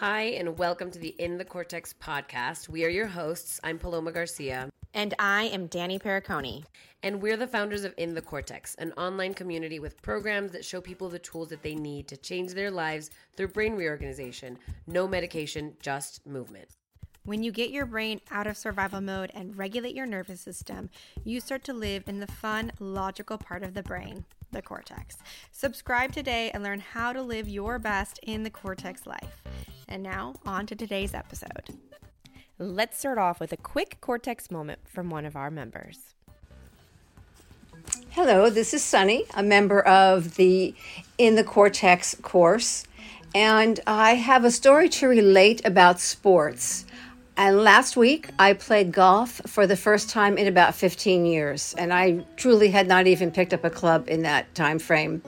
Hi, and welcome to the In the Cortex podcast. We are your hosts. I'm Paloma Garcia. And I am Danny Periconi. And we're the founders of In the Cortex, an online community with programs that show people the tools that they need to change their lives through brain reorganization. No medication, just movement. When you get your brain out of survival mode and regulate your nervous system, you start to live in the fun, logical part of the brain, the cortex. Subscribe today and learn how to live your best in the cortex life. And now, on to today's episode. Let's start off with a quick cortex moment from one of our members. Hello, this is Sunny, a member of the In the Cortex course, and I have a story to relate about sports. And last week, I played golf for the first time in about 15 years, and I truly had not even picked up a club in that time frame.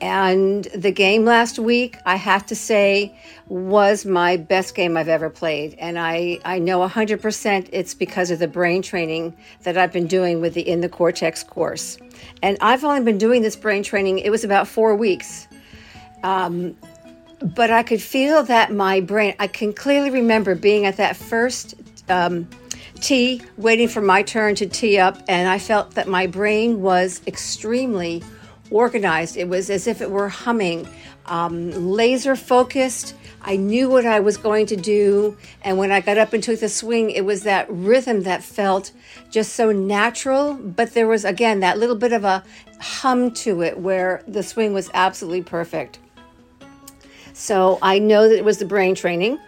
And the game last week, I have to say, was my best game I've ever played. And I, I know 100% it's because of the brain training that I've been doing with the In the Cortex course. And I've only been doing this brain training, it was about four weeks. Um, but I could feel that my brain, I can clearly remember being at that first um, tee, waiting for my turn to tee up, and I felt that my brain was extremely organized. It was as if it were humming, um, laser focused. I knew what I was going to do. And when I got up and took the swing, it was that rhythm that felt just so natural. But there was, again, that little bit of a hum to it where the swing was absolutely perfect. So I know that it was the brain training.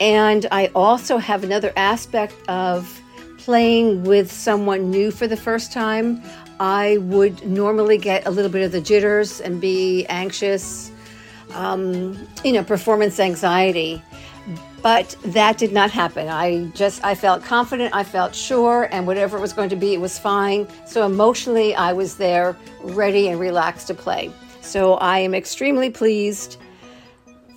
And I also have another aspect of playing with someone new for the first time. I would normally get a little bit of the jitters and be anxious, um, you know, performance anxiety. But that did not happen. I just, I felt confident, I felt sure, and whatever it was going to be, it was fine. So emotionally, I was there, ready and relaxed to play. So I am extremely pleased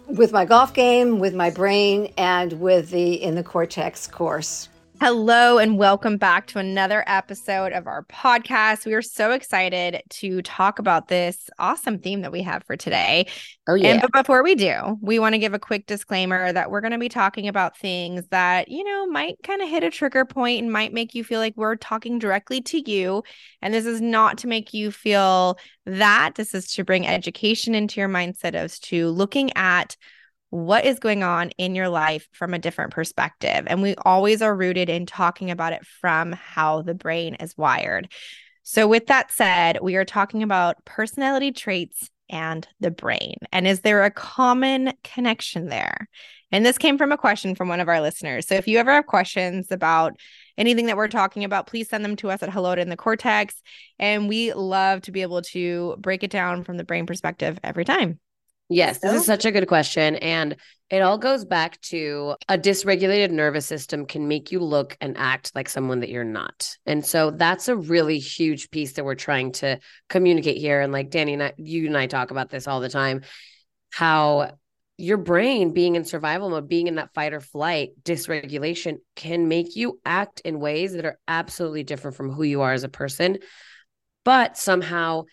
with my golf game, with my brain, and with the In the Cortex course. Hello, and welcome back to another episode of our podcast. We are so excited to talk about this awesome theme that we have for today. Oh, yeah. And but before we do, we want to give a quick disclaimer that we're going to be talking about things that, you know, might kind of hit a trigger point and might make you feel like we're talking directly to you. And this is not to make you feel that. This is to bring education into your mindset as to looking at what is going on in your life from a different perspective. And we always are rooted in talking about it from how the brain is wired. So, with that said, we are talking about personality traits and the brain. And is there a common connection there? And this came from a question from one of our listeners. So, if you ever have questions about anything that we're talking about, please send them to us at hello in the cortex. And we love to be able to break it down from the brain perspective every time. Yes, this is such a good question. And it all goes back to a dysregulated nervous system can make you look and act like someone that you're not. And so that's a really huge piece that we're trying to communicate here. And like Danny and I, you and I talk about this all the time how your brain being in survival mode, being in that fight or flight dysregulation can make you act in ways that are absolutely different from who you are as a person. But somehow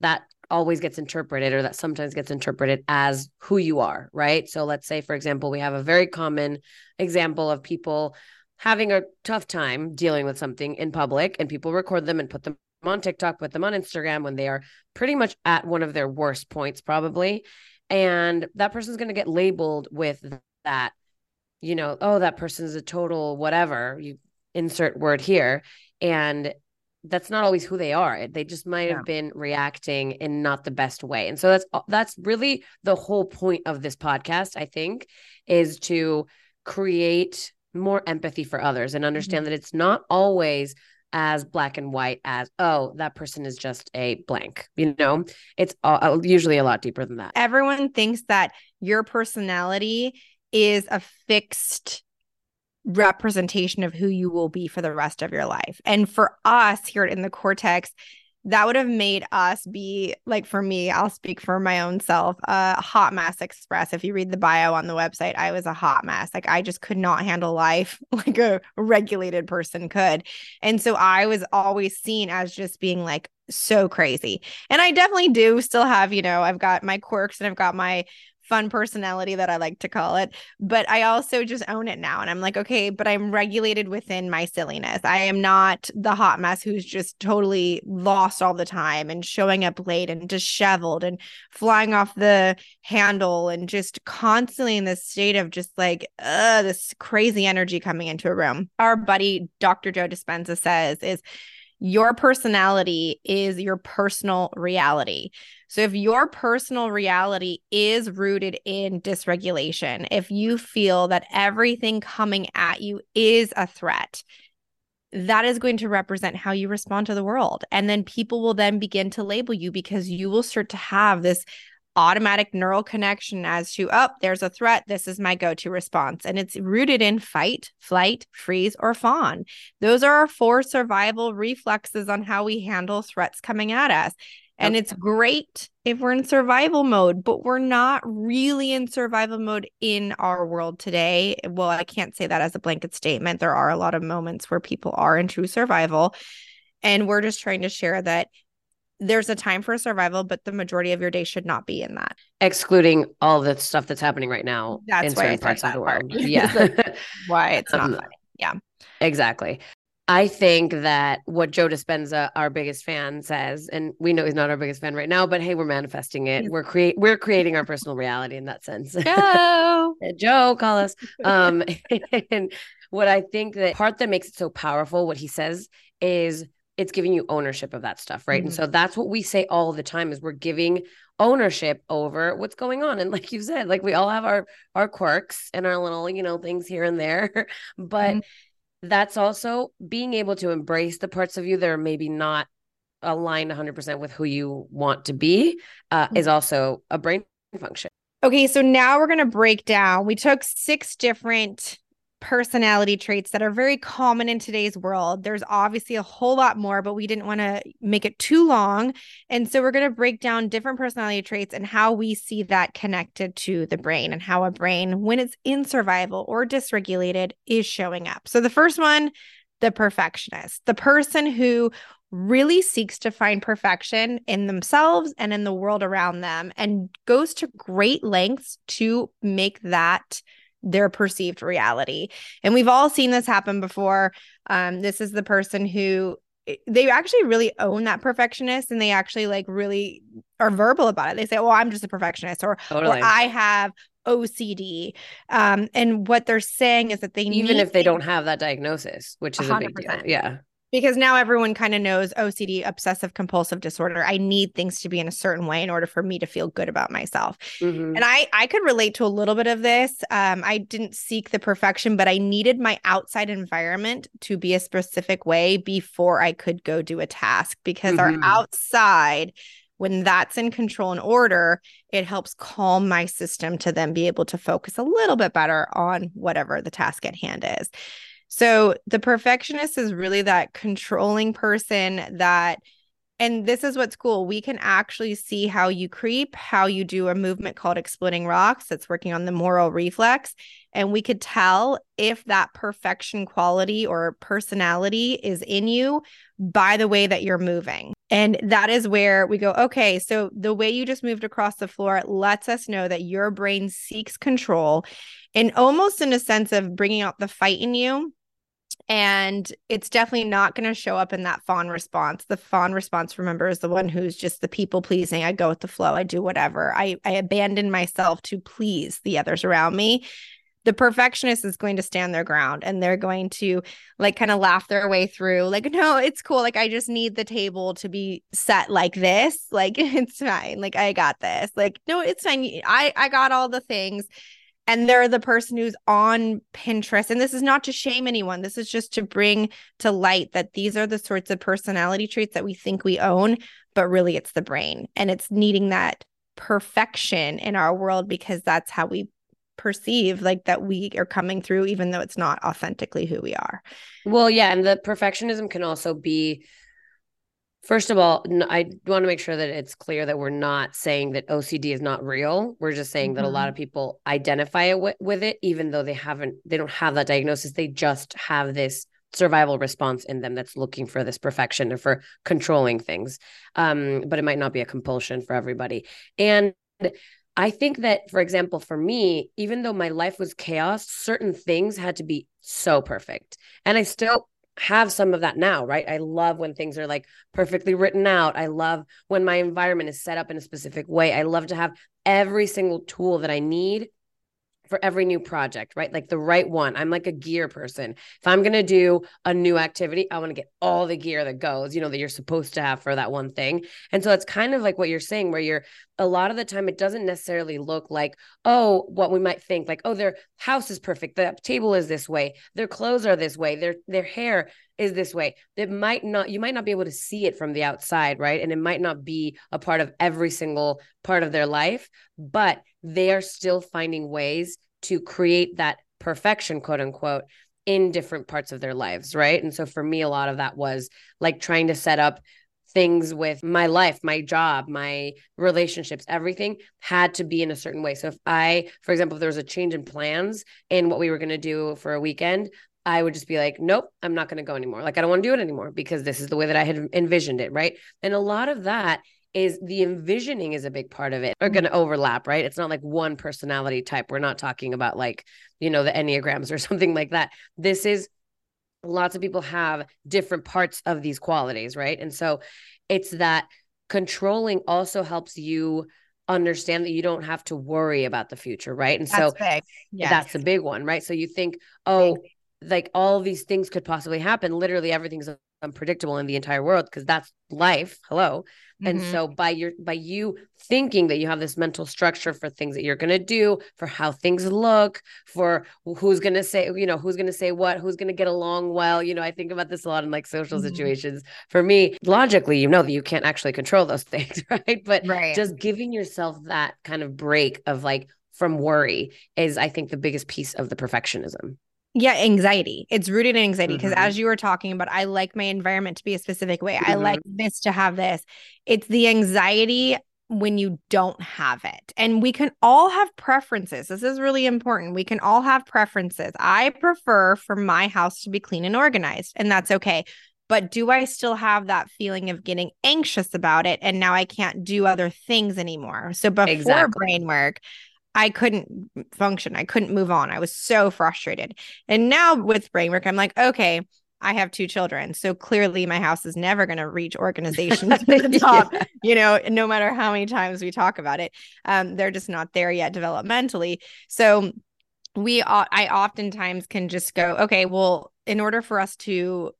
that always gets interpreted or that sometimes gets interpreted as who you are, right? So let's say, for example, we have a very common example of people having a tough time dealing with something in public and people record them and put them on TikTok, put them on Instagram when they are pretty much at one of their worst points, probably. And that person's going to get labeled with that, you know, oh, that person's a total whatever, you insert word here. And that's not always who they are. They just might have been reacting in not the best way. And so that's that's really the whole point of this podcast, I think, is to create more empathy for others and understand mm-hmm. that it's not always as black and white as oh that person is just a blank you know it's uh, usually a lot deeper than that everyone thinks that your personality is a fixed representation of who you will be for the rest of your life. And for us here in the cortex, that would have made us be like for me i'll speak for my own self a uh, hot mess express. If you read the bio on the website i was a hot mess. Like i just could not handle life like a regulated person could. And so i was always seen as just being like so crazy. And i definitely do still have you know i've got my quirks and i've got my fun personality that I like to call it. But I also just own it now. And I'm like, okay, but I'm regulated within my silliness. I am not the hot mess who's just totally lost all the time and showing up late and disheveled and flying off the handle and just constantly in this state of just like, uh, this crazy energy coming into a room. Our buddy, Dr. Joe Dispenza says, is your personality is your personal reality. So, if your personal reality is rooted in dysregulation, if you feel that everything coming at you is a threat, that is going to represent how you respond to the world. And then people will then begin to label you because you will start to have this automatic neural connection as to, oh, there's a threat. This is my go to response. And it's rooted in fight, flight, freeze, or fawn. Those are our four survival reflexes on how we handle threats coming at us. And it's great if we're in survival mode, but we're not really in survival mode in our world today. Well, I can't say that as a blanket statement. There are a lot of moments where people are in true survival. And we're just trying to share that there's a time for survival, but the majority of your day should not be in that. Excluding all the stuff that's happening right now that's in certain parts of the part. world. Yeah. why it's not Um, funny. Yeah. Exactly. I think that what Joe Dispenza, our biggest fan, says, and we know he's not our biggest fan right now, but hey, we're manifesting it. We're create we're creating our personal reality in that sense. Joe. Joe, call us. Um, and what I think that part that makes it so powerful, what he says, is it's giving you ownership of that stuff, right? And Mhm. so that's what we say all the time is we're giving ownership over what's going on. And like you said, like we all have our our quirks and our little, you know, things here and there, but Mhm. that's also being able to embrace the parts of you that are maybe not aligned 100% with who you want to be uh, is also a brain function. Okay, so now we're going to break down. We took six different personality traits that are very common in today's world. There's obviously a whole lot more, but we didn't want to make it too long. And so we're going to break down different personality traits and how we see that connected to the brain and how a brain, when it's in survival or dysregulated, is showing up. So the first one, the perfectionist, the person who really seeks to find perfection in themselves and in the world around them and goes to great lengths to make that their perceived reality. And we've all seen this happen before. Um, this is the person who eh, they actually really own that perfectionist and they actually like really are verbal about it. They say, Well, I'm just a perfectionist, or, Totally. or I have OCD. Um, and what they're saying is that they Even if they don't have that diagnosis, which is a big deal. Yeah. Because now everyone kind of knows OCD, obsessive compulsive disorder. I need things to be in a certain way in order for me to feel good about myself. Mhm. And I I could relate to a little bit of this. Um, I didn't seek the perfection, but I needed my outside environment to be a specific way before I could go do a task because Mhm. our outside when that's in control and order, it helps calm my system to then be able to focus a little bit better on whatever the task at hand is. So the perfectionist is really that controlling person that and this is what's cool. We can actually see how you creep, how you do a movement called exploding rocks that's working on the Moro reflex. And we could tell if that perfection quality or personality is in you by the way that you're moving. And that is where we go, okay, so the way you just moved across the floor lets us know that your brain seeks control and almost in a sense of bringing out the fight in you and it's definitely not going to show up in that fawn response. The fawn response remember is the one who's just the people pleasing. I go with the flow. I do whatever. I i abandon myself to please the others around me. The perfectionist is going to stand their ground and they're going to like kind of laugh their way through like no it's cool. Like i just need the table to be set like this. Like it's fine. Like i got this. Like no it's fine. I i got all the things and they're the person who's on Pinterest. And this is not to shame anyone. This is just to bring to light that these are the sorts of personality traits that we think we own, but really it's the brain. And it's needing that perfection in our world because that's how we perceive like that we are coming through, even though it's not authentically who we are. Well, yeah, and the perfectionism can also be First of all, I want to make sure that it's clear that we're not saying that OCD is not real. We're just saying that a lot of people identify it with, with it, even though they haven't, they don't have that diagnosis. They just have this survival response in them that's looking for this perfection and for controlling things. Um, but it might not be a compulsion for everybody. And I think that, for example, for me, even though my life was chaos, certain things had to be so perfect. And I still have some of that now, right? I love when things are like perfectly written out. I love when my environment is set up in a specific way. I love to have every single tool that I need for every new project, right? Like the right one. I'm like a gear person. If I'm going to do a new activity, I want to get all the gear that goes, you know, that you're supposed to have for that one thing. And so it's kind of like what you're saying, where you're a lot of the time, it doesn't necessarily look like, oh, what we might think, like, oh, their house is perfect. The table is this way. Their clothes are this way. Their, their hair is this way. It might not, you might not be able to see it from the outside, right? And it might not be a part of every single part of their life, but they are still finding ways to create that perfection, quote unquote, in different parts of their lives. Right. And so for me, a lot of that was like trying to set up things with my life, my job, my relationships, everything had to be in a certain way. So if I, for example, if there was a change in plans in what we were going to do for a weekend, I would just be like, nope, I'm not going to go anymore. Like, I don't want to do it anymore because this is the way that I had envisioned it. Right. And a lot of that is the envisioning is a big part of it are going to mm-hmm. overlap right? It's not like one personality type. We're not talking about like you know the enneagrams or something like that. This is lots of people have different parts of these qualities right? And so it's that controlling also helps you understand that you don't have to worry about the future right? And that's so yes. that's a big one right? So you think oh like all these things could possibly happen. Literally everything's unpredictable in the entire world because that's life hello mm-hmm. and so by your by you thinking that you have this mental structure for things that you're going to do for how things look for who's going to say you know who's going to say what who's going to get along well you know i think about this a lot in like social mm-hmm. situations for me logically you know that you can't actually control those things right but right. just giving yourself that kind of break of like from worry is i think the biggest piece of the perfectionism yeah, anxiety. It's rooted in anxiety because mm-hmm. as you were talking about, I like my environment to be a specific way. Mm-hmm. I like mm-hmm. this to have this. It's the anxiety when you don't have it. And we can all have preferences. This is really important. We can all have preferences. I prefer for my house to be clean and organized, and that's okay. But do I still have that feeling of getting anxious about it? And now I can't do other things anymore. So before exactly. brain work, I couldn't function. I couldn't move on. I was so frustrated. And now with brainwork, I'm like, okay, I have two children. So clearly my house is never going to reach organization to the top, yeah. you know, no matter how many times we talk about it. Um, they're just not there yet developmentally. So we, I oftentimes can just go, okay, well, in order for us to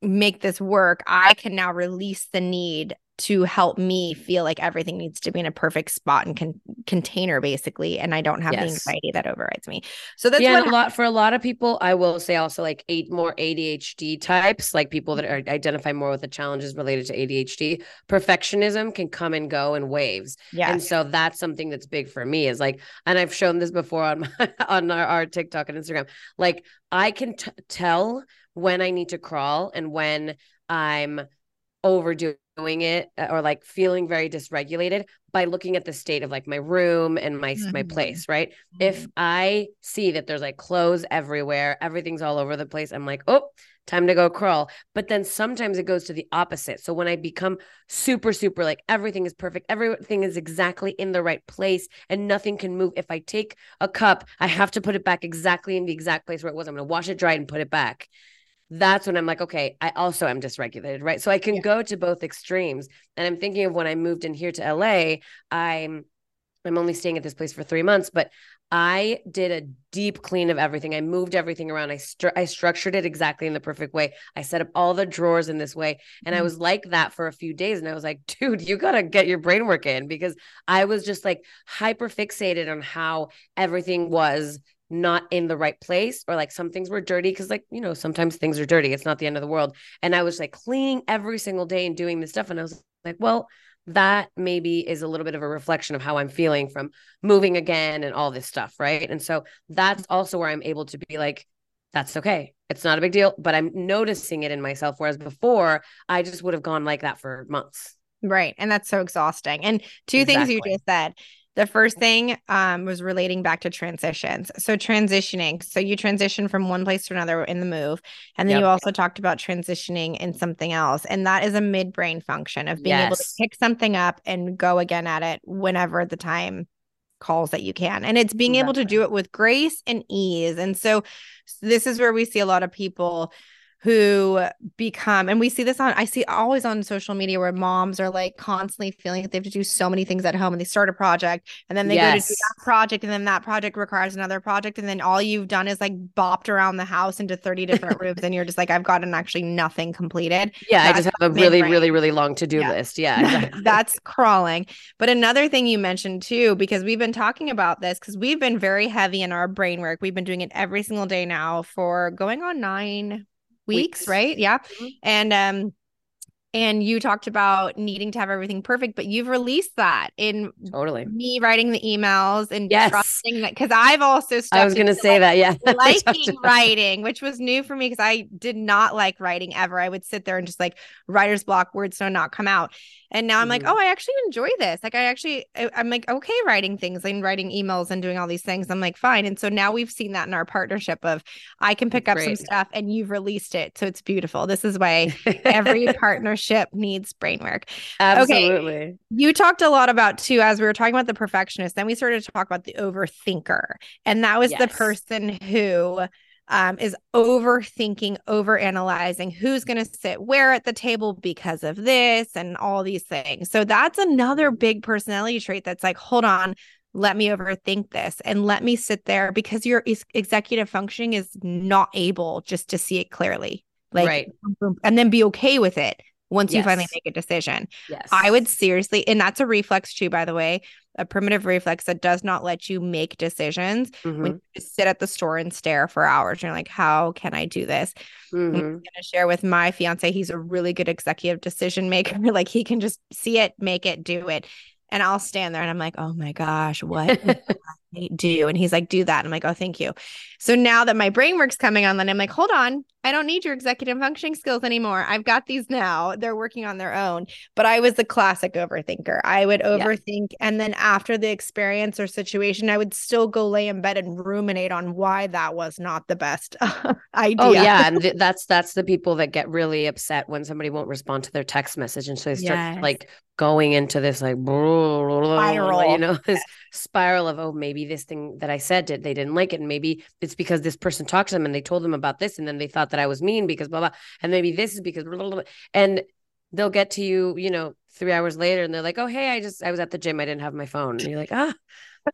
make this work, I can now release the need to help me feel like everything needs to be in a perfect spot and con- container basically and i don't have yes. the anxiety that overrides me. So that's yeah, a lot for a lot of people i will say also like eight more adhd types like people that are identify more with the challenges related to adhd perfectionism can come and go in waves. Yeah. And so that's something that's big for me is like and i've shown this before on my, on our, our tiktok and instagram like i can t- tell when i need to crawl and when i'm overdoing it uh, or like feeling very dysregulated by looking at the state of like my room and my mm-hmm. my place right mm-hmm. if i see that there's like clothes everywhere everything's all over the place i'm like oh time to go crawl but then sometimes it goes to the opposite so when i become super super like everything is perfect everything is exactly in the right place and nothing can move if i take a cup i have to put it back exactly in the exact place where it was i'm going to wash it dry and put it back that's when I'm like, okay, I also am dysregulated, right? So I can yeah. go to both extremes. And I'm thinking of when I moved in here to LA, I'm I'm only staying at this place for three months, but I did a deep clean of everything. I moved everything around. I stru- I structured it exactly in the perfect way. I set up all the drawers in this way, and mm-hmm. I was like that for a few days. And I was like, dude, you gotta get your brain work in because I was just like hyper fixated on how everything was not in the right place or like some things were dirty because like you know sometimes things are dirty it's not the end of the world and i was like cleaning every single day and doing this stuff and i was like well that maybe is a little bit of a reflection of how i'm feeling from moving again and all this stuff right and so that's also where i'm able to be like that's okay it's not a big deal but i'm noticing it in myself whereas before i just would have gone like that for months Right. And that's so exhausting. And two exactly. things you just said the first thing um, was relating back to transitions. So transitioning. So you transition from one place to another in the move, and then yep. you also talked about transitioning in something else, and that is a midbrain function of being yes. able to pick something up and go again at it whenever the time calls that you can. And it's being able to do it with grace and ease. And so this is where we see a lot of people who become and we see this on I see always on social media where moms are like constantly feeling that they have to do so many things at home and they start a project and then they yes. go to do that project and then that project requires another project and then all you've done is like bopped around the house into 30 different rooms and you're just like I've gotten actually nothing completed. Yeah, That's I just have a really really really long to-do yeah. list. Yeah. Exactly. That's crawling. But another thing you mentioned too because we've been talking about this cuz we've been very heavy in our brain work. We've been doing it every single day now for going on 9 weeks, weeks. right? Yeah. Mm-hmm. And um and you talked about needing to have everything perfect, but you've released that in totally me writing the emails and yes. trusting that because I've also I was going to say like, that, yeah, liking writing, which was new for me because I did not like writing ever. I would sit there and just like writer's block, words do not come out, and now I'm mm-hmm. like, oh, I actually enjoy this. Like, I actually, I'm like, okay, writing things and writing emails and doing all these things. I'm like, fine. And so now we've seen that in our partnership of I can pick up some stuff and you've released it. So it's beautiful. This is why every partnership needs brain work. Absolutely. Okay. You talked a lot about too, as we were talking about the perfectionist, then we started to talk about the overthinker. And that was yes. the person who um, is overthinking, overanalyzing who's going to sit where at the table because of this and all these things. So that's another big personality trait that's like, hold on, let me overthink this and let me sit there because your executive functioning is not able just to see it clearly. Like, right. and then be okay with it once yes. you finally make a decision. Yes. I would seriously, and that's a reflex too, by the way, a primitive reflex that does not let you make decisions mm-hmm. when you sit at the store and stare for hours. You're like, how can I do this? Mm-hmm. I'm going to share with my fiance. He's a really good executive decision maker. like he can just see it, make it, do it. And I'll stand there and I'm like, oh my gosh, what do? And he's like, do that. And I'm like, oh, thank you. So now that my brain work's coming on, then I'm like, hold on, I don't need your executive functioning skills anymore. I've got these now. They're working on their own. But I was the classic overthinker. I would overthink. Yeah. And then after the experience or situation, I would still go lay in bed and ruminate on why that was not the best oh, idea. Oh, yeah. And th- that's that's the people that get really upset when somebody won't respond to their text message. And so they start yes. like going into this like spiral, you know, this spiral of, oh, maybe this thing that I said did they didn't like it. And maybe it's because this person talked to them and they told them about this. And then they thought that I was mean because blah blah. And maybe this is because blah, blah, blah. and they'll get to you, you know, three hours later and they're like, Oh, hey, I just I was at the gym, I didn't have my phone. And you're like, ah.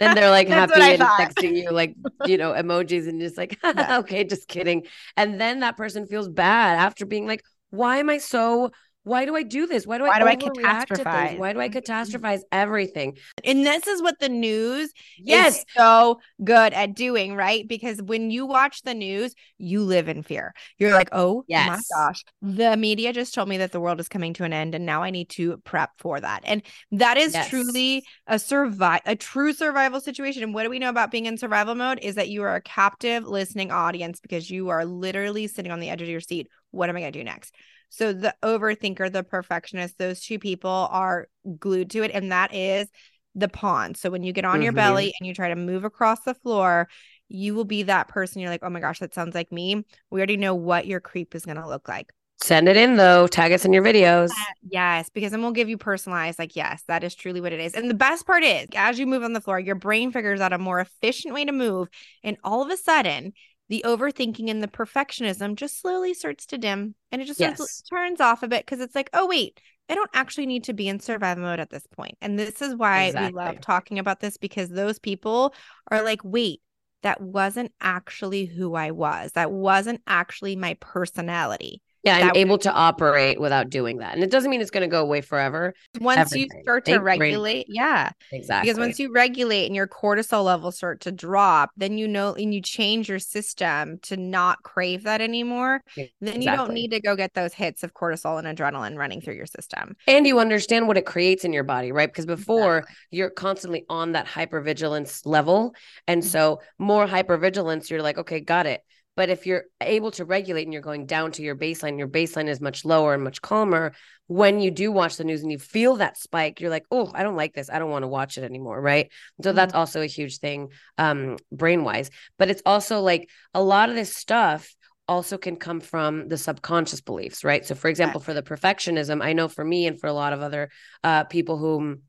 Then they're like happy and texting you like, you know, emojis and just like, okay, just kidding. And then that person feels bad after being like, why am I so why do I do this? Why do Why I, do I catastrophize? Why do I mm-hmm. catastrophize everything? And this is what the news yes. is so good at doing, right? Because when you watch the news, you live in fear. You're like, oh yes. my gosh, the media just told me that the world is coming to an end, and now I need to prep for that. And that is yes. truly a survive a true survival situation. And what do we know about being in survival mode? Is that you are a captive listening audience because you are literally sitting on the edge of your seat. What am I gonna do next? So the overthinker, the perfectionist, those two people are glued to it. And that is the pawn. So when you get on mm-hmm. your belly and you try to move across the floor, you will be that person. You're like, oh my gosh, that sounds like me. We already know what your creep is going to look like. Send it in though. Tag us in your videos. Uh, yes, because then we'll give you personalized, like, yes, that is truly what it is. And the best part is, as you move on the floor, your brain figures out a more efficient way to move. And all of a sudden, the overthinking and the perfectionism just slowly starts to dim and it just yes. turns off a bit because it's like, oh, wait, I don't actually need to be in survival mode at this point. And this is why exactly. we love talking about this because those people are like, wait, that wasn't actually who I was. That wasn't actually my personality. Yeah, I'm able to operate without doing that. And it doesn't mean it's going to go away forever. Once Everything. you start to regulate, yeah. Exactly. Because once you regulate and your cortisol levels start to drop, then you know and you change your system to not crave that anymore. Exactly. Then you don't need to go get those hits of cortisol and adrenaline running through your system. And you understand what it creates in your body, right? Because before exactly. you're constantly on that hypervigilance level. And mm-hmm. so more hypervigilance, you're like, okay, got it but if you're able to regulate and you're going down to your baseline, your baseline is much lower and much calmer. When you do watch the news and you feel that spike, you're like, oh, I don't like this. I don't want to watch it anymore. Right. So mm-hmm. that's also a huge thing, um, brain wise. But it's also like a lot of this stuff also can come from the subconscious beliefs, right? So, for example, for the perfectionism, I know for me and for a lot of other uh, people whom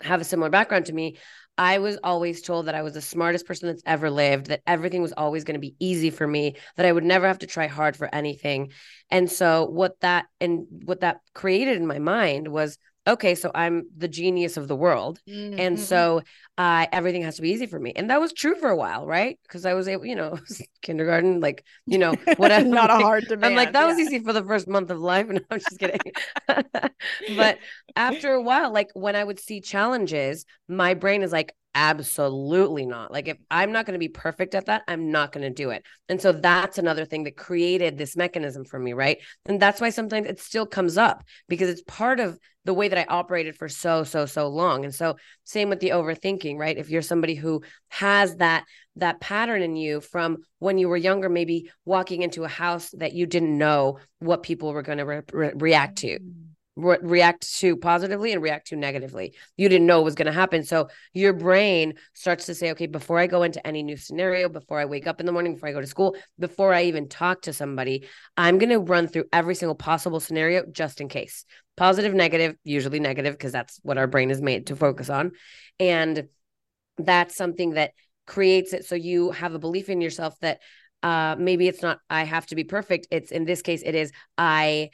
have a similar background to me, I was always told that I was the smartest person that's ever lived, that everything was always going to be easy for me, that I would never have to try hard for anything. And so what that and what that created in my mind was okay, so I'm the genius of the world. Mm-hmm. And so uh, everything has to be easy for me. And that was true for a while, right? Because I was able, you know, kindergarten, like, you know, whatever. Not a hard demand. I'm like, that yeah. was easy for the first month of life. No, I'm just kidding. but after a while, like when I would see challenges, my brain is like, Absolutely not. Like, if I'm not going to be perfect at that, I'm not going to do it. And so that's another thing that created this mechanism for me, right? And that's why sometimes it still comes up because it's part of the way that I operated for so, so, so long. And so, same with the overthinking, right? If you're somebody who has that, that pattern in you from when you were younger, maybe walking into a house that you didn't know what people were going to re- re- react to. Mm. Re- react to positively and react to negatively. You didn't know it was going to happen. So your brain starts to say, okay, before I go into any new scenario, before I wake up in the morning, before I go to school, before I even talk to somebody, I'm going to run through every single possible scenario just in case. Positive, negative, usually negative, because that's what our brain is made to focus on. And that's something that creates it so you have a belief in yourself that uh maybe it's not i have to be perfect it's in this case it is i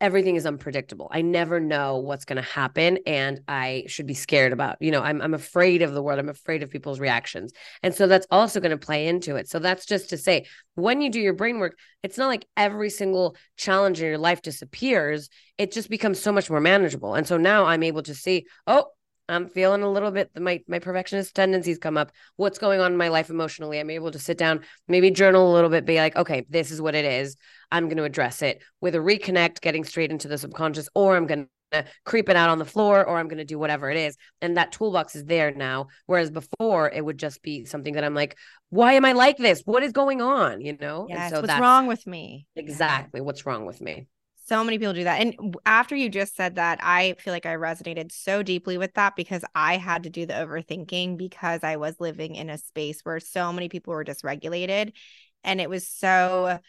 everything is unpredictable. I never know what's going to happen and I should be scared about. You know, I'm I'm afraid of the world. I'm afraid of people's reactions. And so that's also going to play into it. So that's just to say when you do your brain work, it's not like every single challenge in your life disappears. It just becomes so much more manageable. And so now I'm able to see, oh, I'm feeling a little bit my my perfectionist tendencies come up. What's going on in my life emotionally? I'm able to sit down, maybe journal a little bit, be like, okay, this is what it is. I'm going to address it with a reconnect, getting straight into the subconscious, or I'm going to creep it out on the floor, or I'm going to do whatever it is. And that toolbox is there now. Whereas before, it would just be something that I'm like, why am I like this? What is going on? You know? Yes, so what's wrong with me? Exactly. What's wrong with me? So many people do that. And after you just said that, I feel like I resonated so deeply with that because I had to do the overthinking because I was living in a space where so many people were dysregulated. And it was so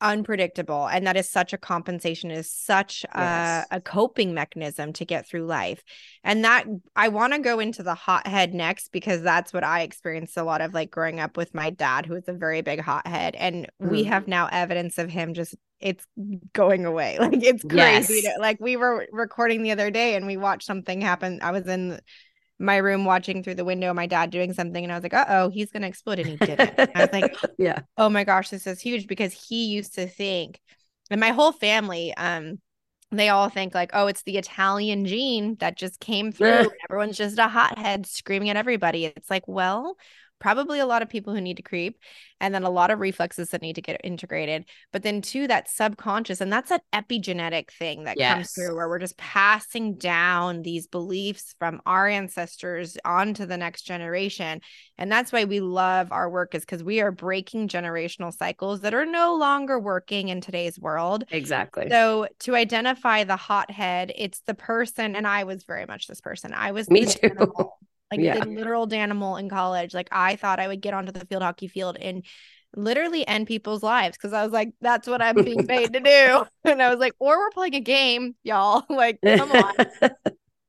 unpredictable and that is such a compensation is such yes. a, a, coping mechanism to get through life and that i want to go into the hothead next because that's what i experienced a lot of like growing up with my dad who was a very big hothead and mm. we have now evidence of him just it's going away like it's crazy yes. to, like we were recording the other day and we watched something happen i was in my room watching through the window, my dad doing something, and I was like, uh oh, he's gonna explode. And he didn't. I was like, Yeah, oh my gosh, this is huge because he used to think, and my whole family, um, they all think like, oh, it's the Italian gene that just came through. Everyone's just a hothead screaming at everybody. It's like, well, probably a lot of people who need to creep and then a lot of reflexes that need to get integrated. But then two that subconscious and that's that epigenetic thing that yes. comes through where we're just passing down these beliefs from our ancestors onto the next generation. And that's why we love our work is because we are breaking generational cycles that are no longer working in today's world. Exactly. So to identify the hothead it's the person and i was very much this person. I was me too like yeah. the literal animal in college. Like I thought I would get onto the field hockey field and literally end people's lives because I was like, that's what I'm being paid to do. And I was like, or we're playing a game, y'all. like, come on.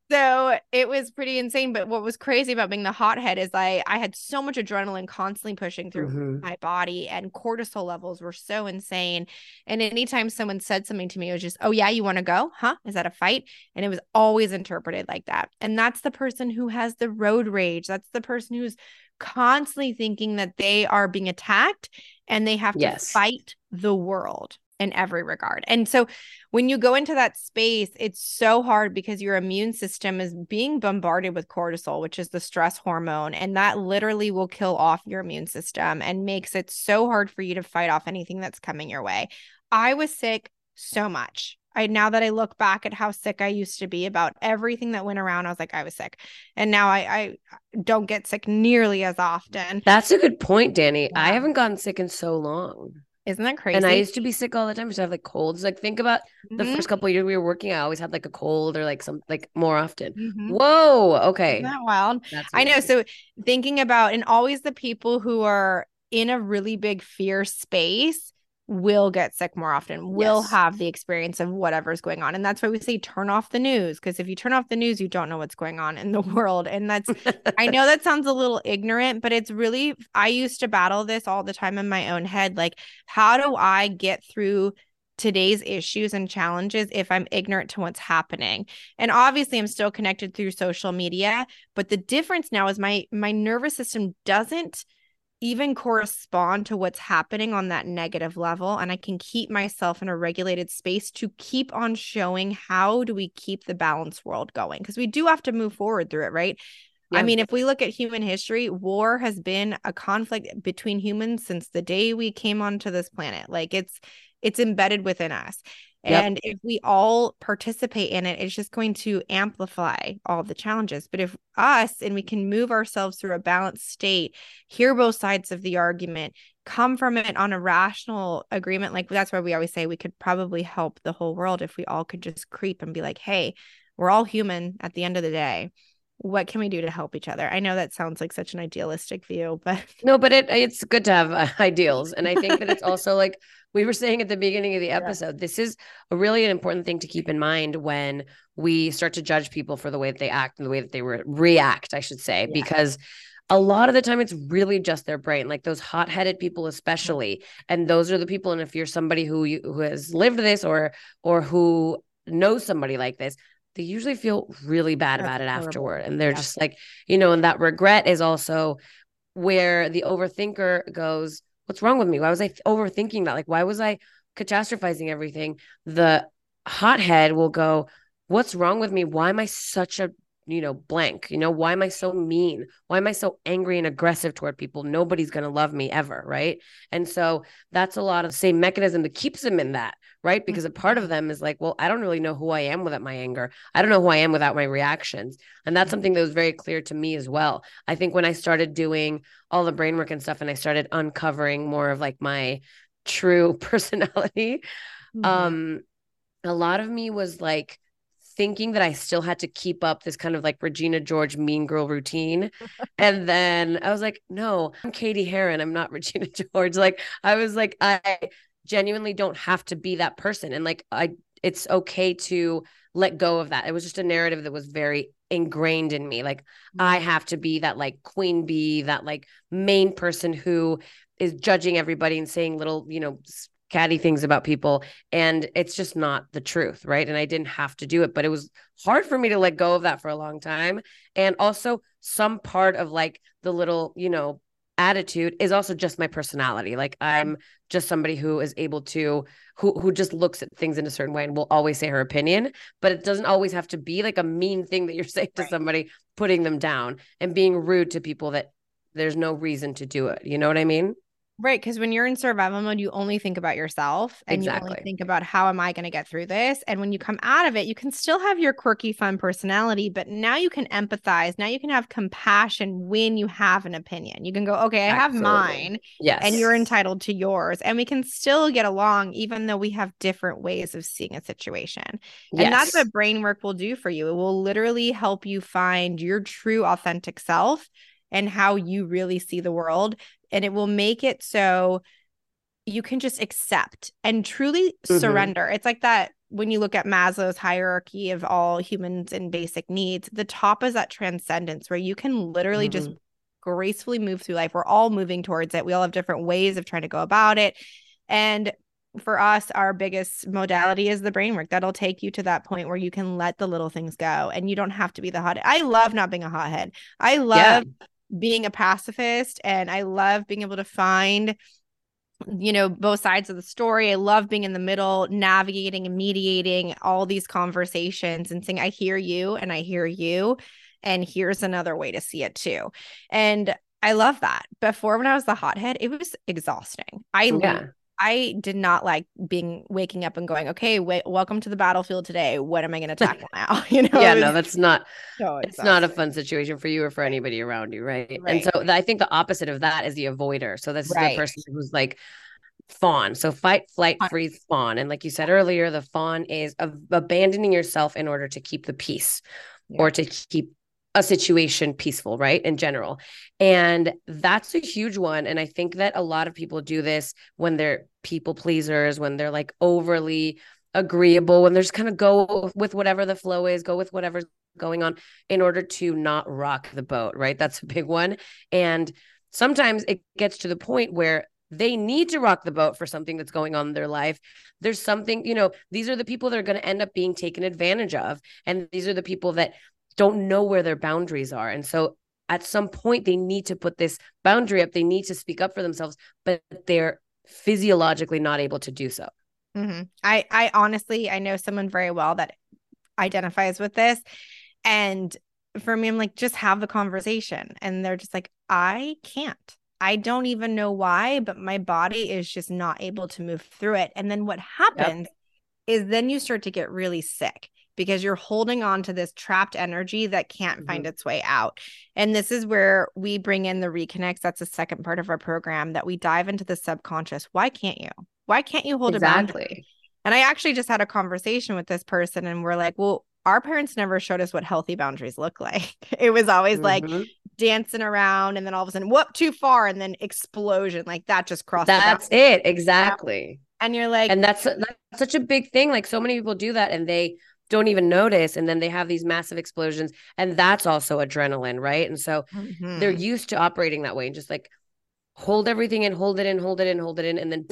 So it was pretty insane. But what was crazy about being the hothead is I I had so much adrenaline constantly pushing through mm-hmm. my body, and cortisol levels were so insane. And anytime someone said something to me, it was just, "Oh yeah, you want to go? Huh? Is that a fight?" And it was always interpreted like that. And that's the person who has the road rage. That's the person who's constantly thinking that they are being attacked and they have to yes. fight the world in every regard. And so when you go into that space, it's so hard because your immune system is being bombarded with cortisol, which is the stress hormone, and that literally will kill off your immune system and makes it so hard for you to fight off anything that's coming your way. I was sick so much. I now that I look back at how sick I used to be about everything that went around, I was like, I was sick. And now I, I don't get sick nearly as often. That's a good point, Danny. Yeah. I haven't gotten sick in so long. Isn't that crazy? And I used to be sick all the time. I used to have like colds. Like think about mm-hmm. the first couple years we were working. I always had like a cold or like some like more often. Mm-hmm. Whoa. Okay. Isn't that wild? I know. So thinking about and always the people who are in a really big fear space will get sick more often, will Yes. have the experience of whatever's going on. And that's why we say turn off the news. Because if you turn off the news, you don't know what's going on in the world. And that's, I know that sounds a little ignorant, but it's really, I used to battle this all the time in my own head. Like, how do I get through today's issues and challenges if I'm ignorant to what's happening? And obviously, I'm still connected through social media, but the difference now is my my nervous system doesn't even correspond to what's happening on that negative level and i can keep myself in a regulated space to keep on showing how do we keep the balance world going because we do have to move forward through it right I mean, if we look at human history, war has been a conflict between humans since the day we came onto this planet. Like it's it's embedded within us. Yep. And if we all participate in it, it's just going to amplify all the challenges. But if us and we can move ourselves through a balanced state, hear both sides of the argument, come from it on a rational agreement, like that's why we always say we could probably help the whole world if we all could just creep and be like, hey, we're all human at the end of the day what can we do to help each other? I know that sounds like such an idealistic view, but No, but it it's good to have uh, ideals, and I think that it's also like we were saying at the beginning of the episode. This is a really an important thing to keep in mind when we start to judge people for the way that they act and the way that they re- react. I should say, Yeah. because a lot of the time it's really just their brain, like those hot-headed people, especially, and those are the people. And if you're somebody who you, who has lived this or or who knows somebody like this. They usually feel really bad That's about it horrible. afterward. And they're Yeah. just like, you know, and that regret is also where the overthinker goes, What's wrong with me? Why was I overthinking that? Like, why was I catastrophizing everything? The hothead will go, What's wrong with me? Why am I such a, you know, blank? You know, why am I so mean? Why am I so angry and aggressive toward people? Nobody's going to love me ever. Right. And so that's a lot of the same mechanism that keeps them in that. Right. Because a part of them is like, Well, I don't really know who I am without my anger. I don't know who I am without my reactions. And that's something that was very clear to me as well. I think when I started doing all the brain work and stuff and I started uncovering more of like my true personality, Mm-hmm. um a lot of me was like thinking that I still had to keep up this kind of like Regina George mean girl routine. and then I was like, no, I'm Cady Heron. I'm not Regina George. Like I was like, I genuinely don't have to be that person. And like I it's okay to let go of that. It was just a narrative that was very ingrained in me. Like I mm-hmm. have to be that like queen bee, that like main person who is judging everybody and saying little, you know, catty things about people. And it's just not the truth. Right. And I didn't have to do it, but it was hard for me to let go of that for a long time. And also, some part of like the little, you know, attitude is also just my personality. Like I'm just somebody who is able to who who just looks at things in a certain way and will always say her opinion, but it doesn't always have to be like a mean thing that you're saying to Right. somebody, putting them down and being rude to people that there's no reason to do it. You know what I mean? Right. Because when you're in survival mode, you only think about yourself and you only think about how am I going to get through this? And when you come out of it, you can still have your quirky, fun personality, but now you can empathize. Now you can have compassion when you have an opinion. You can go, okay, I have mine Yes. and you're entitled to yours. And we can still get along, even though we have different ways of seeing a situation. And that's what brain work will do for you. It will literally help you find your true, authentic self and how you really see the world. And it will make it so you can just accept and truly Mhm. surrender. It's like that when you look at Maslow's hierarchy of all humans and basic needs, the top is that transcendence where you can literally just gracefully move through life. We're all moving towards it. We all have different ways of trying to go about it. And for us, our biggest modality is the brain work. That'll take you to that point where you can let the little things go and you don't have to be the hot. I love not being a hothead. I love being a pacifist and I love being able to find you know both sides of the story. I love being in the middle, navigating and mediating all these conversations and saying I hear you and I hear you and here's another way to see it too. And I love that. Before when I was the hothead, it was exhausting. I Yeah. I did not like being waking up and going, okay, wait, welcome to the battlefield today. What am I going to tackle now? You know, yeah, no, that's not so it's not a fun situation for you or for anybody around you, right? And so I think the opposite of that is the avoider. So this is the person who's like fawn. So fight, flight, freeze, fawn. And like you said earlier, the fawn is of abandoning yourself in order to keep the peace Yeah. or to keep a situation peaceful, right? In general. And that's a huge one. And I think that a lot of people do this when they're people pleasers, when they're like overly agreeable, when they're just kind of go with whatever the flow is, go with whatever's going on in order to not rock the boat, right? That's a big one. And sometimes it gets to the point where they need to rock the boat for something that's going on in their life. There's something, you know, these are the people that are going to end up being taken advantage of. And these are the people that don't know where their boundaries are. And so at some point, they need to put this boundary up. They need to speak up for themselves, but they're physiologically not able to do so. Mm-hmm. I, I honestly, I know someone very well that identifies with this. And for me, I'm like, just have the conversation. And they're just like, I can't. I don't even know why, but my body is just not able to move through it. And then what happens yep. is then you start to get really sick because you're holding on to this trapped energy that can't mm-hmm. find its way out. And this is where we bring in the reconnects. That's the second part of our program that we dive into the subconscious. Why can't you? Why can't you hold exactly. a boundary? And I actually just had a conversation with this person and we're like, well, our parents never showed us what healthy boundaries look like. It was always mm-hmm. like dancing around and then all of a sudden, whoop, too far, and then explosion. Like that just crossed. That's it. Exactly. And you're like, and that's that's such a big thing. Like so many people do that and they don't even notice and then they have these massive explosions and that's also adrenaline right and so mm-hmm. they're used to operating that way and just like hold everything in hold it in hold it in hold it in and then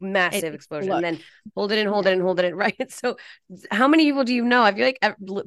massive it, explosion look. and then hold it in hold it in hold it in right so how many people do you know i feel like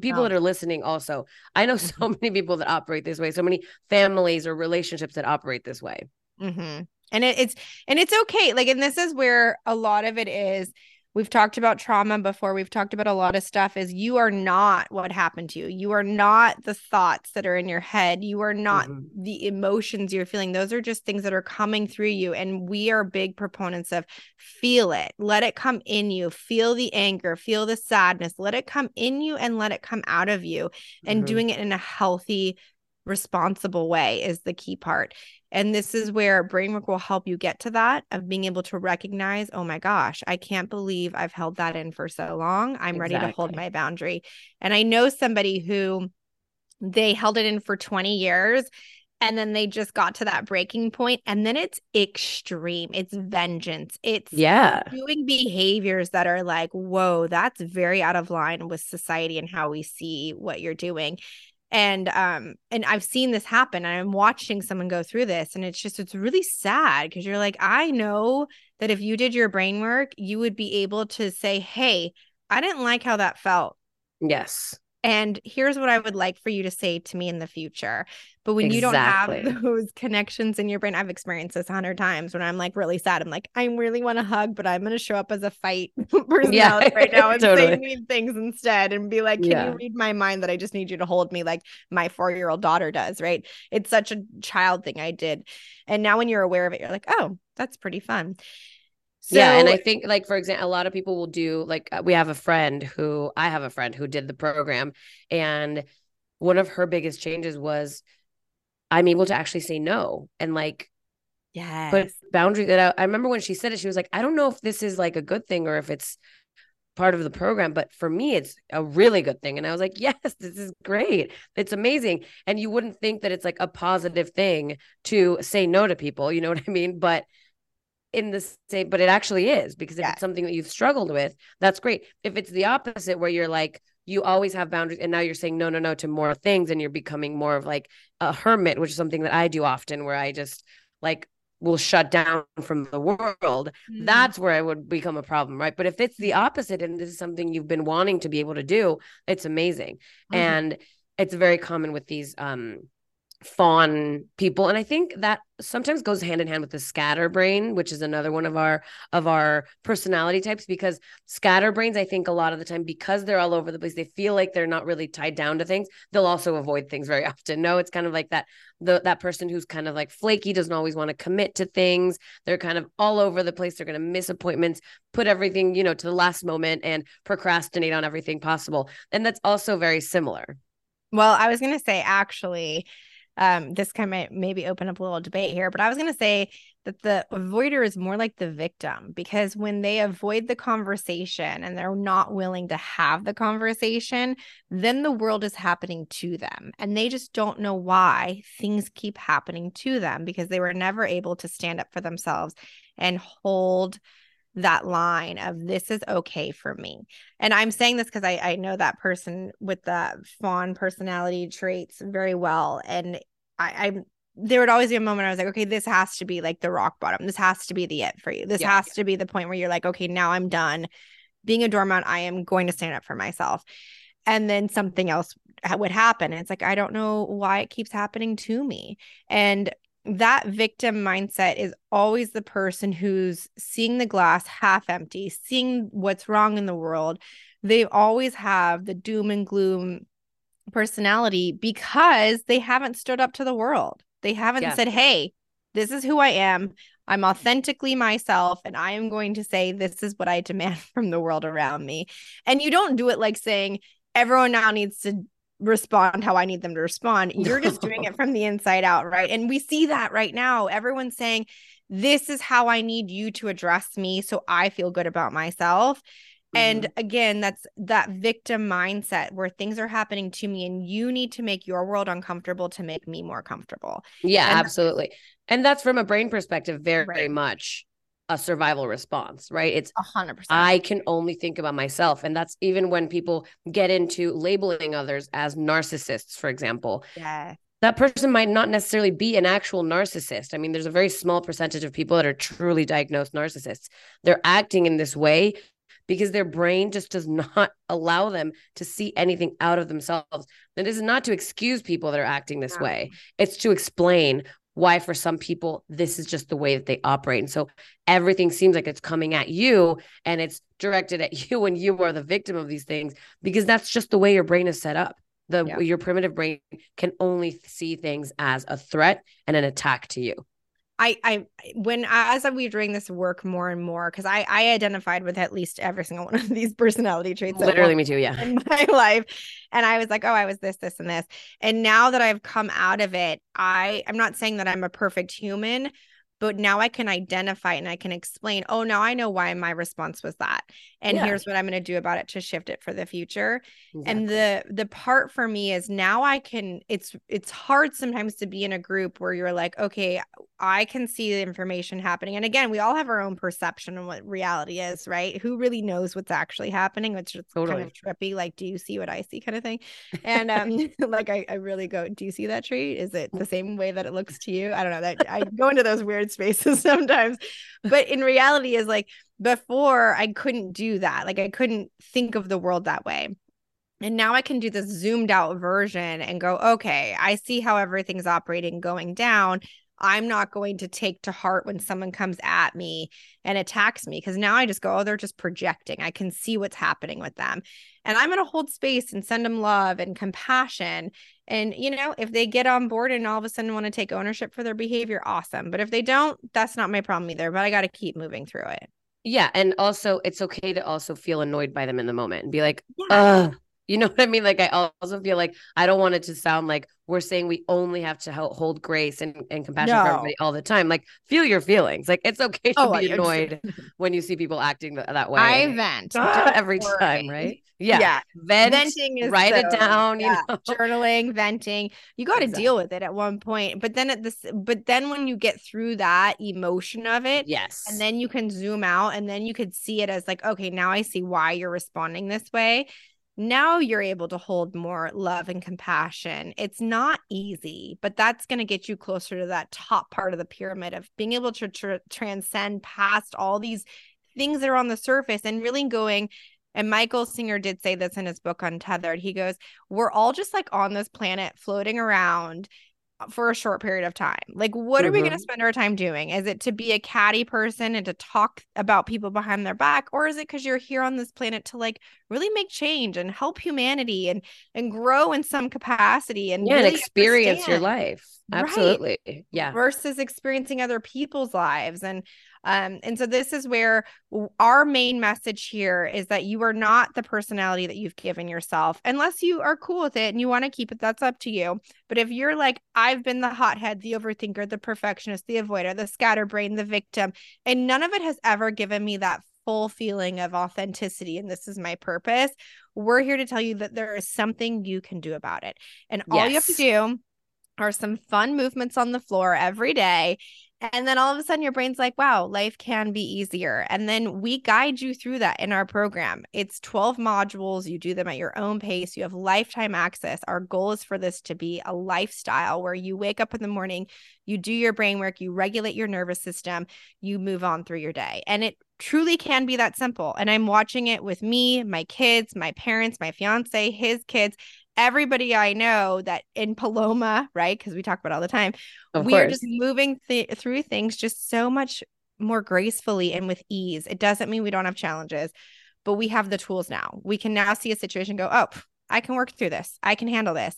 people oh. that are listening also i know so mm-hmm. many people that operate this way so many families or relationships that operate this way mm-hmm. and it, it's and it's okay like and this is where a lot of it is we've talked about trauma before. We've talked about a lot of stuff is you are not what happened to you. You are not the thoughts that are in your head. You are not mm-hmm. the emotions you're feeling. Those are just things that are coming through you and we are big proponents of feel it. Let it come in you. Feel the anger. Feel the sadness. Let it come in you and let it come out of you and mm-hmm. doing it in a healthy responsible way is the key part. And this is where brainwork will help you get to that of being able to recognize, oh my gosh, I can't believe I've held that in for so long. I'm exactly. ready to hold my boundary. And I know somebody who they held it in for 20 years and then they just got to that breaking point and then it's extreme it's vengeance it's yeah doing behaviors that are like whoa that's very out of line with society and how we see what you're doing and um and i've seen this happen and i'm watching someone go through this and it's just it's really sad because you're like i know that if you did your brain work you would be able to say hey i didn't like how that felt yes and here's what I would like for you to say to me in the future. But when exactly. you don't have those connections in your brain, I've experienced this a hundred times when I'm like really sad. I'm like, I really want to hug, but I'm going to show up as a fight personality yeah, right now and totally. say mean things instead and be like, can yeah. you read my mind that I just need you to hold me like my four year old daughter does? Right. It's such a child thing I did. And now when you're aware of it, you're like, oh, that's pretty fun. So, yeah, and I think like for example, a lot of people will do like uh, we have a friend who I have a friend who did the program, and one of her biggest changes was I'm able to actually say no and like yeah, but boundary that I, I remember when she said it, she was like, I don't know if this is like a good thing or if it's part of the program, but for me, it's a really good thing. And I was like, yes, this is great. It's amazing. And you wouldn't think that it's like a positive thing to say no to people, you know what I mean? But in the same, but it actually is because if yeah. it's something that you've struggled with, that's great. If it's the opposite, where you're like, you always have boundaries, and now you're saying no, no, no to more things, and you're becoming more of like a hermit, which is something that I do often, where I just like will shut down from the world. Mm-hmm. That's where it would become a problem, right? But if it's the opposite, and this is something you've been wanting to be able to do, it's amazing, mm-hmm. and it's very common with these um fawn people. And i think that sometimes goes hand in hand with the scatterbrain which is another one of our of our personality types because scatterbrains i think a lot of the time because they're all over the place they feel like they're not really tied down to things they'll also avoid things very often. No it's kind of like that the that person who's kind of like flaky doesn't always want to commit to things. They're kind of all over the place. They're going to miss appointments put everything you know to the last moment and procrastinate on everything possible. And that's also very similar. Well i was going to say actually um, this kind of maybe open up a little debate here, but I was going to say that the avoider is more like the victim because when they avoid the conversation and they're not willing to have the conversation, then the world is happening to them. And they just don't know why things keep happening to them because they were never able to stand up for themselves and hold that line of this is okay for me. And I'm saying this because I, I know that person with the fawn personality traits very well. And I, I'm there would always be a moment I was like, okay, this has to be like the rock bottom. This has to be the it for you. This yeah, has yeah. to be the point where you're like, okay, now I'm done being a doormat. I am going to stand up for myself. And then something else would happen. It's like, I don't know why it keeps happening to me. And that victim mindset is always the person who's seeing the glass half empty, seeing what's wrong in the world. They always have the doom and gloom personality because they haven't stood up to the world. They haven't yeah. said, hey, this is who I am. I'm authentically myself, and I am going to say, this is what I demand from the world around me. And you don't do it like saying, everyone now needs to respond how I need them to respond. You're just doing it from the inside out, right? And we see that right now. Everyone's saying, this is how I need you to address me so I feel good about myself. And mm-hmm. again, that's that victim mindset where things are happening to me and you need to make your world uncomfortable to make me more comfortable. Yeah, and absolutely. And that's from a brain perspective, very, right. very much a survival response, right? It's a hundred percent. I can only think about myself. And that's even when people get into labeling others as narcissists, for example. Yeah. That person might not necessarily be an actual narcissist. I mean, there's a very small percentage of people that are truly diagnosed narcissists. They're acting in this way because their brain just does not allow them to see anything out of themselves. And this is not to excuse people that are acting this yeah. way, it's to explain why for some people this is just the way that they operate and so everything seems like it's coming at you and it's directed at you and you are the victim of these things because that's just the way your brain is set up the yeah. your primitive brain can only see things as a threat and an attack to you I, I, when I as I we were doing this work more and more, because I, I identified with at least every single one of these personality traits. Literally, me too. Yeah. In my life, and I was like, oh, I was this, this, and this. And now that I've come out of it, I, I'm not saying that I'm a perfect human, but now I can identify and I can explain, oh, now I know why my response was that. And yeah. here's what I'm going to do about it to shift it for the future. Exactly. And the the part for me is now I can it's it's hard sometimes to be in a group where you're like, okay, I can see the information happening. And again, we all have our own perception of what reality is, right? Who really knows what's actually happening, which is totally. kind of trippy, like, do you see what I see kind of thing. And um, like I, I really go, do you see that tree? Is it the same way that it looks to you? I don't know that I go into those weird spaces sometimes. But in reality is like before i couldn't do that. Like i couldn't think of the world that way. And now I can do this zoomed out version and go, okay, I see how everything's operating going down. I'm not going to take to heart when someone comes at me and attacks me because now I just go, oh, they're just projecting. I can see what's happening with them. And I'm going to hold space and send them love and compassion. And, you know, if they get on board and all of a sudden want to take ownership for their behavior, awesome. But if they don't, that's not my problem either. But I got to keep moving through it. Yeah. And also, it's okay to also feel annoyed by them in the moment and be like, yeah. You know what I mean? Like, I also feel like I don't want it to sound like we're saying we only have to hold grace and, and compassion no. for everybody all the time. Like, feel your feelings. Like, it's okay to oh, be annoyed when you see people acting th- that way. I vent every time, right? Yeah. Yeah. Vent, venting is write so, it down, yeah. you know, journaling, venting. You got to exactly. deal with it at one point. But then at this, but then when you get through that emotion of it, yes. And then you can zoom out and then you could see it as like, okay, now I see why you're responding this way now you're able to hold more love and compassion. It's not easy, but that's going to get you closer to that top part of the pyramid of being able to tr- transcend past all these things that are on the surface and really going. And Michael Singer did say this in his book Untethered. He goes, We're all just like on this planet floating around for a short period of time. Like, what mm-hmm. are we going to mm-hmm. spend our time doing? Is it to be a catty person and to talk about people behind their back, or is it because you're here on this planet to like really make change and help humanity and and grow in some capacity and yeah, really and experience your life? Absolutely. Right? Yeah. Versus experiencing other people's lives. And um, and so this is where our main message here is that you are not the personality that you've given yourself, unless you are cool with it and you want to keep it. That's up to you. But if you're like, I've been the hothead, the overthinker, the perfectionist, the avoider, the scatterbrain, the victim, and none of it has ever given me that full feeling of authenticity and this is my purpose. We're here to tell you that there is something you can do about it. And all yes. you have to do are some fun movements on the floor every day and then all of a sudden, your brain's like, wow, life can be easier. And then we guide you through that in our program. It's 12 modules. You do them at your own pace. You have lifetime access. Our goal is for this to be a lifestyle where you wake up in the morning, you do your brain work, you regulate your nervous system, you move on through your day. And it truly can be that simple. And I'm watching it with me, my kids, my parents, my fiance, his kids everybody I know that in Paloma, right? Because we talk about all the time, of we course. are just moving th- through things just so much more gracefully and with ease. It doesn't mean we don't have challenges, but we have the tools now. We can now see a situation go, oh, I can work through this. I can handle this.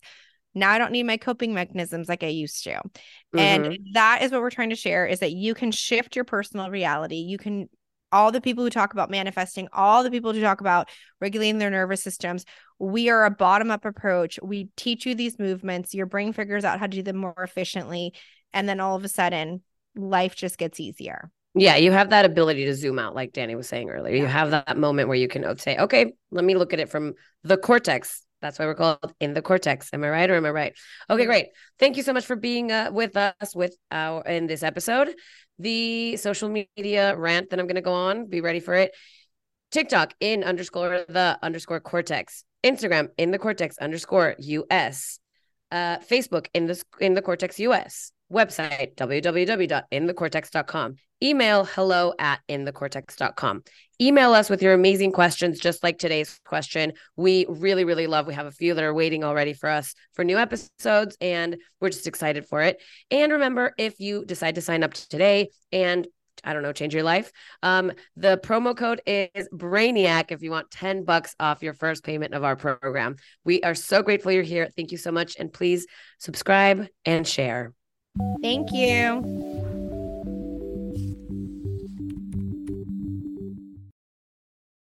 Now I don't need my coping mechanisms like I used to. Mm-hmm. And that is what we're trying to share is that you can shift your personal reality. You can all the people who talk about manifesting, all the people who talk about regulating their nervous systems. We are a bottom up approach. We teach you these movements. Your brain figures out how to do them more efficiently. And then all of a sudden, life just gets easier. Yeah, you have that ability to zoom out, like Danny was saying earlier. You have that moment where you can say, okay, let me look at it from the cortex. That's why we're called in the cortex. Am I right or am I right? Okay, great. Thank you so much for being uh, with us with our in this episode the social media rant that I'm going to go on. Be ready for it. TikTok in underscore the underscore cortex. Instagram in the cortex underscore US. Uh, Facebook in the in the cortex US. Website www.inthecortex.com. Email hello at inthecortex.com. Email us with your amazing questions, just like today's question. We really, really love. We have a few that are waiting already for us for new episodes, and we're just excited for it. And remember, if you decide to sign up today and I don't know, change your life. Um, the promo code is Brainiac if you want 10 bucks off your first payment of our program. We are so grateful you're here. Thank you so much. And please subscribe and share. Thank you.